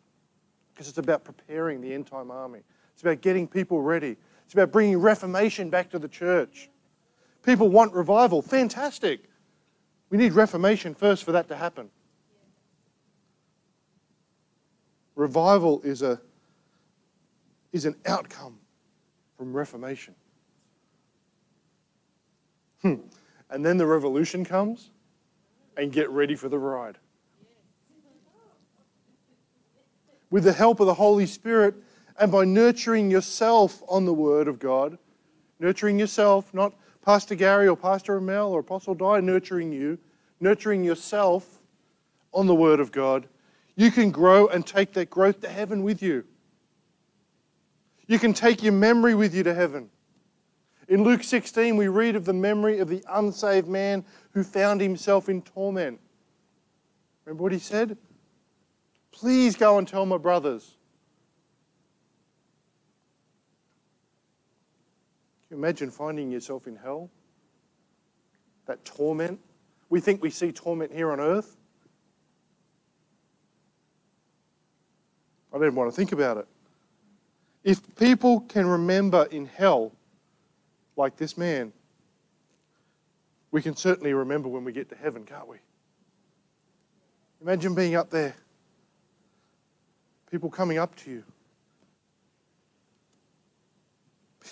because it's about preparing the end time army. It's about getting people ready. It's about bringing reformation back to the church. People want revival. Fantastic. We need reformation first for that to happen. Revival is, a, is an outcome from reformation. Hmm. And then the revolution comes, and get ready for the ride. With the help of the Holy Spirit, and by nurturing yourself on the Word of God, nurturing yourself, not Pastor Gary or Pastor Amel or Apostle Di nurturing you, nurturing yourself on the Word of God, you can grow and take that growth to heaven with you. You can take your memory with you to heaven. In Luke 16, we read of the memory of the unsaved man who found himself in torment. Remember what he said? Please go and tell my brothers. Can you imagine finding yourself in hell? That torment? We think we see torment here on earth. I don't want to think about it. If people can remember in hell like this man, we can certainly remember when we get to heaven, can't we? Imagine being up there, people coming up to you.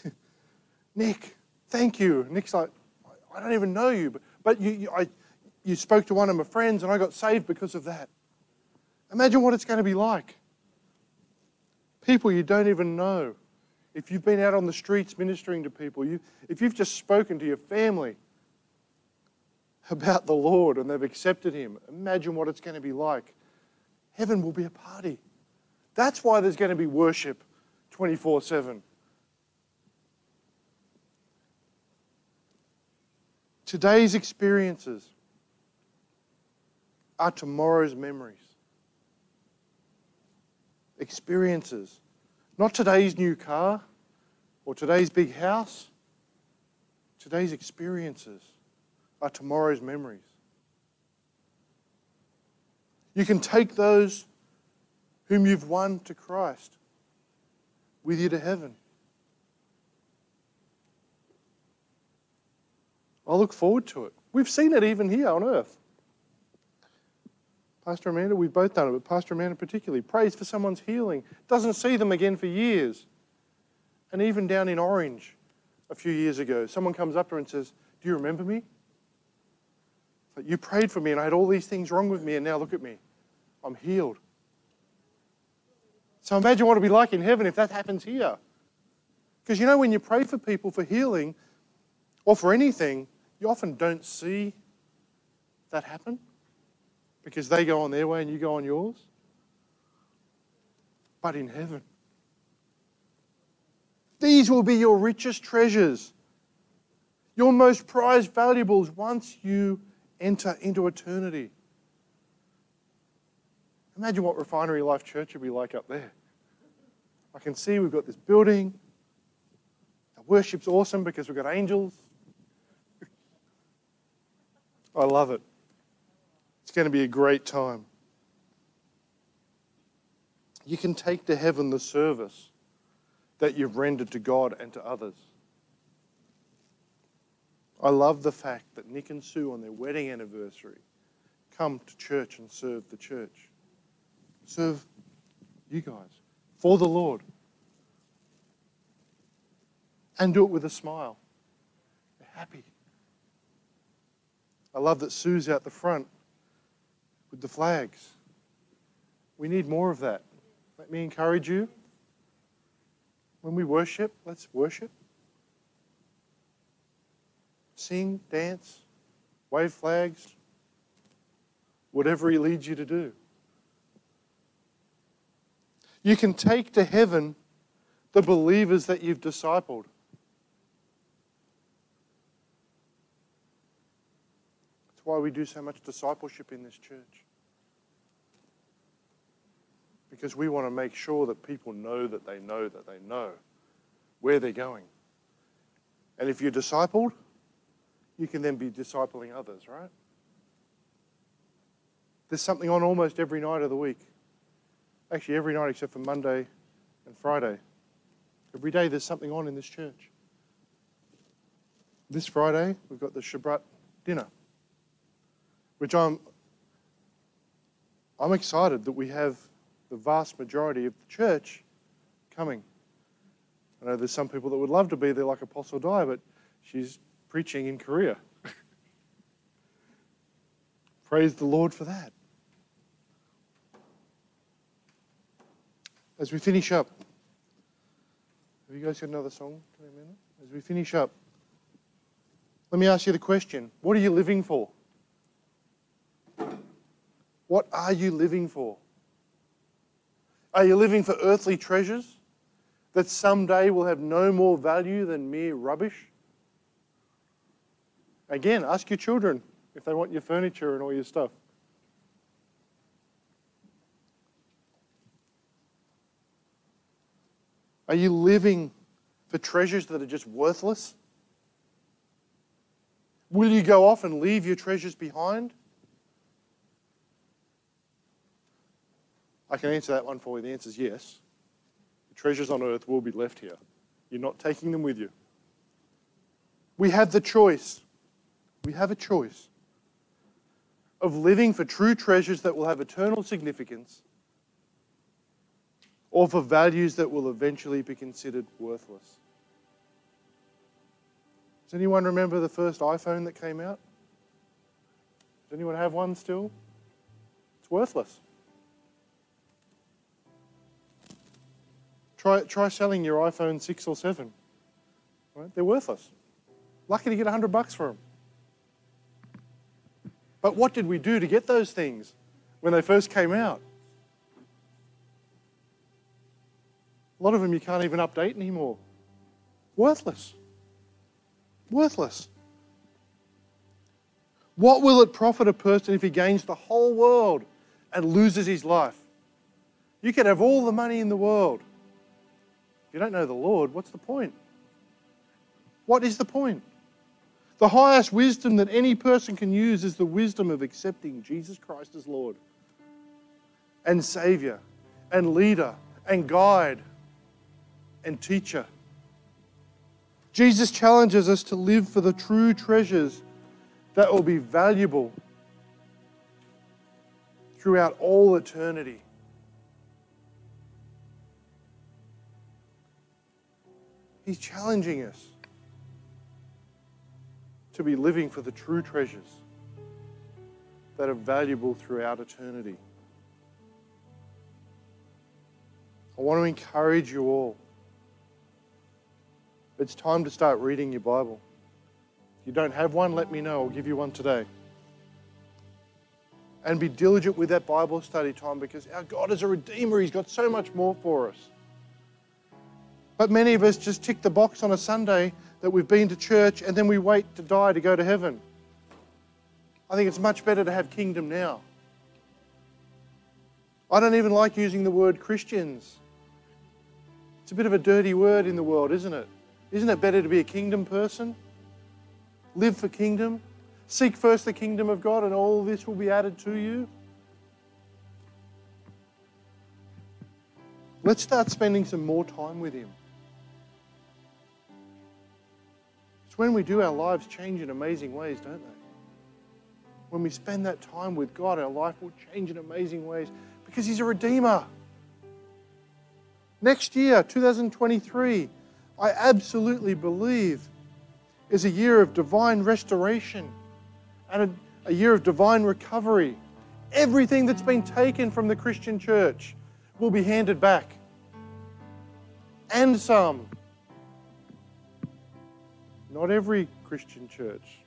Nick, thank you. Nick's like, I don't even know you, but, but you, you, I, you spoke to one of my friends and I got saved because of that. Imagine what it's going to be like. People you don't even know. If you've been out on the streets ministering to people, you, if you've just spoken to your family about the Lord and they've accepted Him, imagine what it's going to be like. Heaven will be a party. That's why there's going to be worship 24 7. Today's experiences are tomorrow's memories. Experiences. Not today's new car or today's big house. Today's experiences are tomorrow's memories. You can take those whom you've won to Christ with you to heaven. I look forward to it. We've seen it even here on earth. Pastor Amanda, we've both done it, but Pastor Amanda particularly prays for someone's healing, doesn't see them again for years. And even down in Orange a few years ago, someone comes up to her and says, Do you remember me? Like, you prayed for me and I had all these things wrong with me, and now look at me. I'm healed. So imagine what it'll be like in heaven if that happens here. Because you know, when you pray for people for healing or for anything, you often don't see that happen because they go on their way and you go on yours. But in heaven, these will be your richest treasures, your most prized valuables once you enter into eternity. Imagine what Refinery Life Church would be like up there. I can see we've got this building. The worship's awesome because we've got angels. I love it. It's going to be a great time. You can take to heaven the service that you've rendered to God and to others. I love the fact that Nick and Sue, on their wedding anniversary, come to church and serve the church. Serve you guys for the Lord. And do it with a smile. They're happy. I love that Sue's out the front with the flags. We need more of that. Let me encourage you. When we worship, let's worship. Sing, dance, wave flags, whatever He leads you to do. You can take to heaven the believers that you've discipled. That's why we do so much discipleship in this church. Because we want to make sure that people know that they know that they know where they're going. And if you're discipled, you can then be discipling others, right? There's something on almost every night of the week. Actually, every night except for Monday and Friday. Every day there's something on in this church. This Friday, we've got the Shabbat dinner which I'm, I'm excited that we have the vast majority of the church coming. I know there's some people that would love to be there, like Apostle Di, but she's preaching in Korea. Praise the Lord for that. As we finish up, have you guys got another song? As we finish up, let me ask you the question what are you living for? What are you living for? Are you living for earthly treasures that someday will have no more value than mere rubbish? Again, ask your children if they want your furniture and all your stuff. Are you living for treasures that are just worthless? Will you go off and leave your treasures behind? I can answer that one for you. The answer is yes. The treasures on earth will be left here. You're not taking them with you. We have the choice. We have a choice of living for true treasures that will have eternal significance or for values that will eventually be considered worthless. Does anyone remember the first iPhone that came out? Does anyone have one still? It's worthless. Try, try selling your iPhone 6 or 7. Right? They're worthless. Lucky to get 100 bucks for them. But what did we do to get those things when they first came out? A lot of them you can't even update anymore. Worthless. Worthless. What will it profit a person if he gains the whole world and loses his life? You can have all the money in the world, if you don't know the Lord, what's the point? What is the point? The highest wisdom that any person can use is the wisdom of accepting Jesus Christ as Lord and Savior and leader and guide and teacher. Jesus challenges us to live for the true treasures that will be valuable throughout all eternity. He's challenging us to be living for the true treasures that are valuable throughout eternity. I want to encourage you all. It's time to start reading your Bible. If you don't have one, let me know. I'll give you one today. And be diligent with that Bible study time because our God is a redeemer. He's got so much more for us. But many of us just tick the box on a Sunday that we've been to church and then we wait to die to go to heaven. I think it's much better to have kingdom now. I don't even like using the word Christians. It's a bit of a dirty word in the world, isn't it? Isn't it better to be a kingdom person? Live for kingdom? Seek first the kingdom of God, and all this will be added to you. Let's start spending some more time with Him. It's when we do, our lives change in amazing ways, don't they? When we spend that time with God, our life will change in amazing ways because He's a Redeemer. Next year, 2023, I absolutely believe is a year of divine restoration and a, a year of divine recovery. Everything that's been taken from the Christian church will be handed back, and some. Not every Christian church.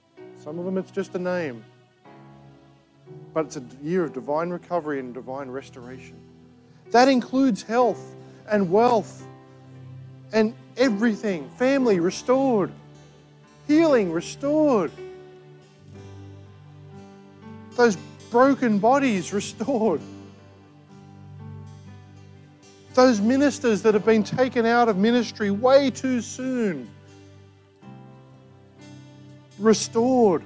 Some of them it's just a name. But it's a year of divine recovery and divine restoration. That includes health and wealth and everything. Family restored, healing restored, those broken bodies restored. Those ministers that have been taken out of ministry way too soon restored.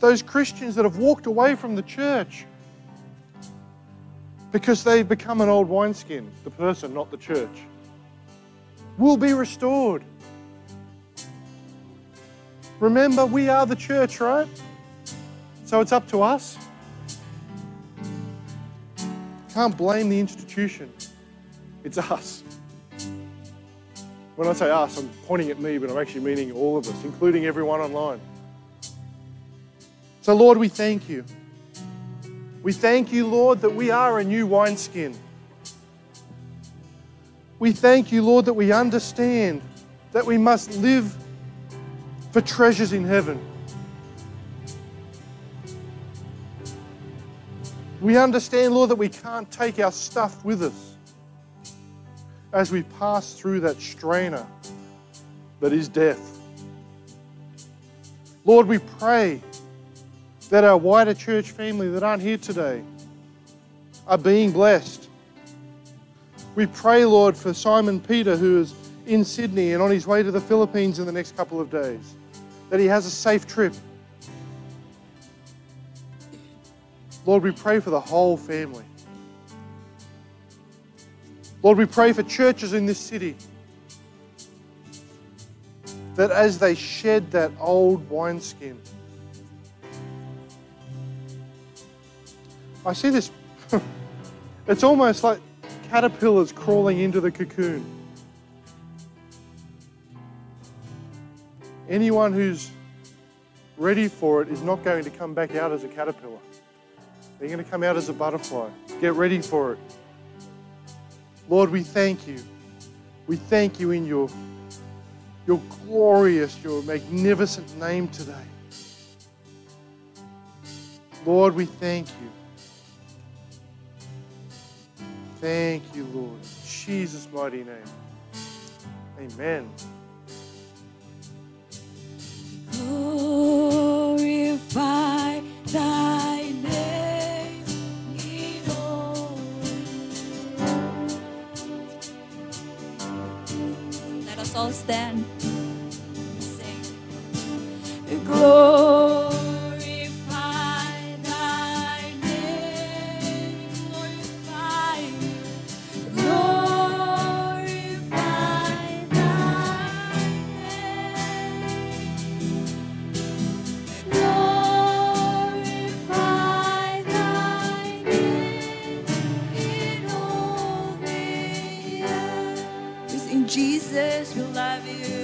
Those Christians that have walked away from the church because they've become an old wineskin, the person, not the church, will be restored. Remember, we are the church, right? So it's up to us. Can't blame the institution. It's us. When I say us, I'm pointing at me, but I'm actually meaning all of us, including everyone online. So, Lord, we thank you. We thank you, Lord, that we are a new wineskin. We thank you, Lord, that we understand that we must live for treasures in heaven. We understand, Lord, that we can't take our stuff with us as we pass through that strainer that is death. Lord, we pray that our wider church family that aren't here today are being blessed. We pray, Lord, for Simon Peter, who is in Sydney and on his way to the Philippines in the next couple of days, that he has a safe trip. Lord, we pray for the whole family. Lord, we pray for churches in this city that as they shed that old wineskin, I see this, it's almost like caterpillars crawling into the cocoon. Anyone who's ready for it is not going to come back out as a caterpillar. They're going to come out as a butterfly. Get ready for it. Lord, we thank you. We thank you in your, your glorious, your magnificent name today. Lord, we thank you. Thank you, Lord. In Jesus' mighty name. Amen. Glorify thy all stand. Sing. Glorify Jesus, we love you.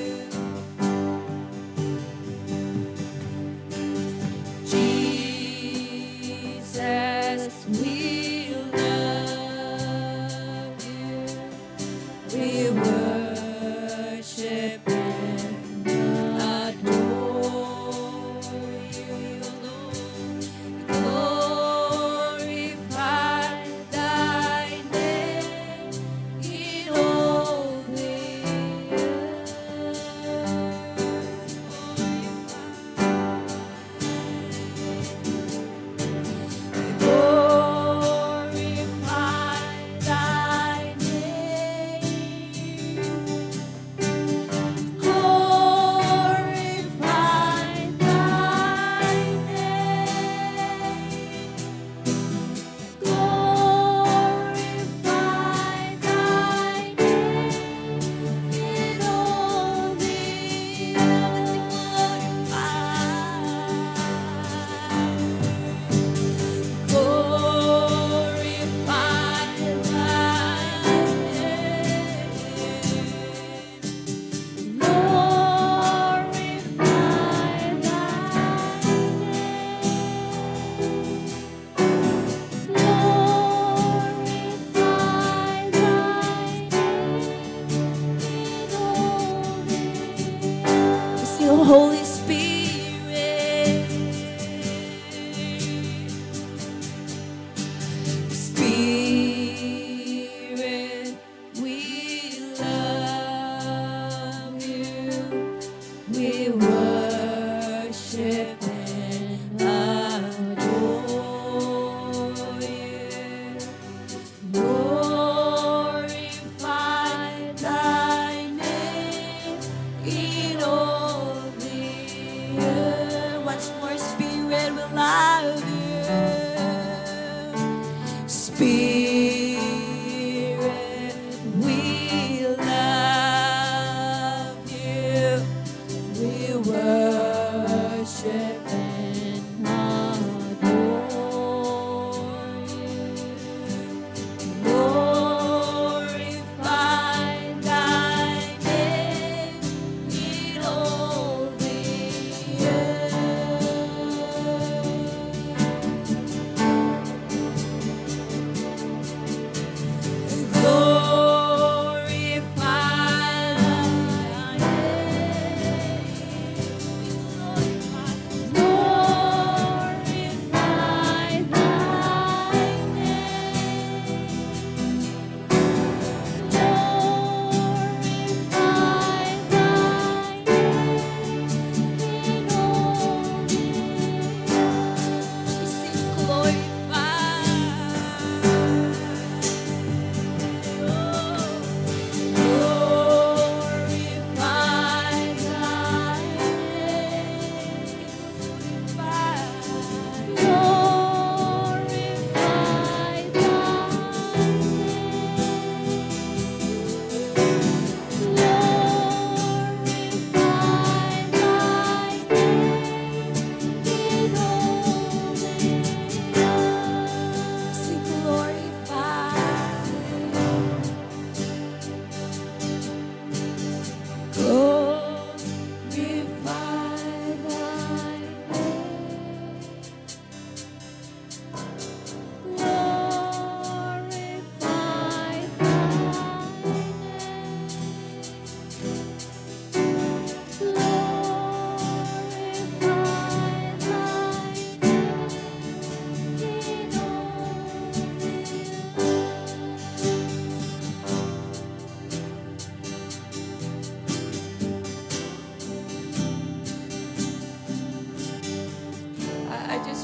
Spirit,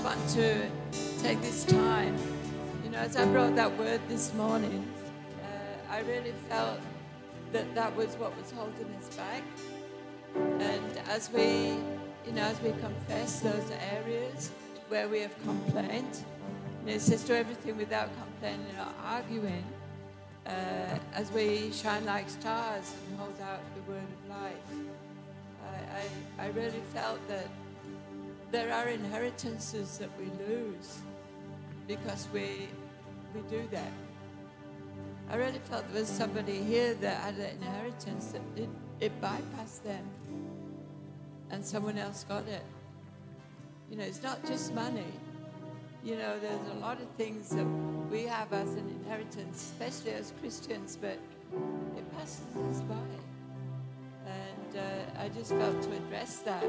to take this time. You know, as I brought that word this morning, uh, I really felt that that was what was holding us back. And as we, you know, as we confess those areas where we have complained, you know, it says do everything without complaining or arguing. Uh, as we shine like stars and hold out the word of life, I, I, I really felt that there are inheritances that we lose because we, we do that. I really felt there was somebody here that had an inheritance that it, it bypassed them and someone else got it. You know, it's not just money. You know, there's a lot of things that we have as an inheritance, especially as Christians, but it passes us by. And uh, I just felt to address that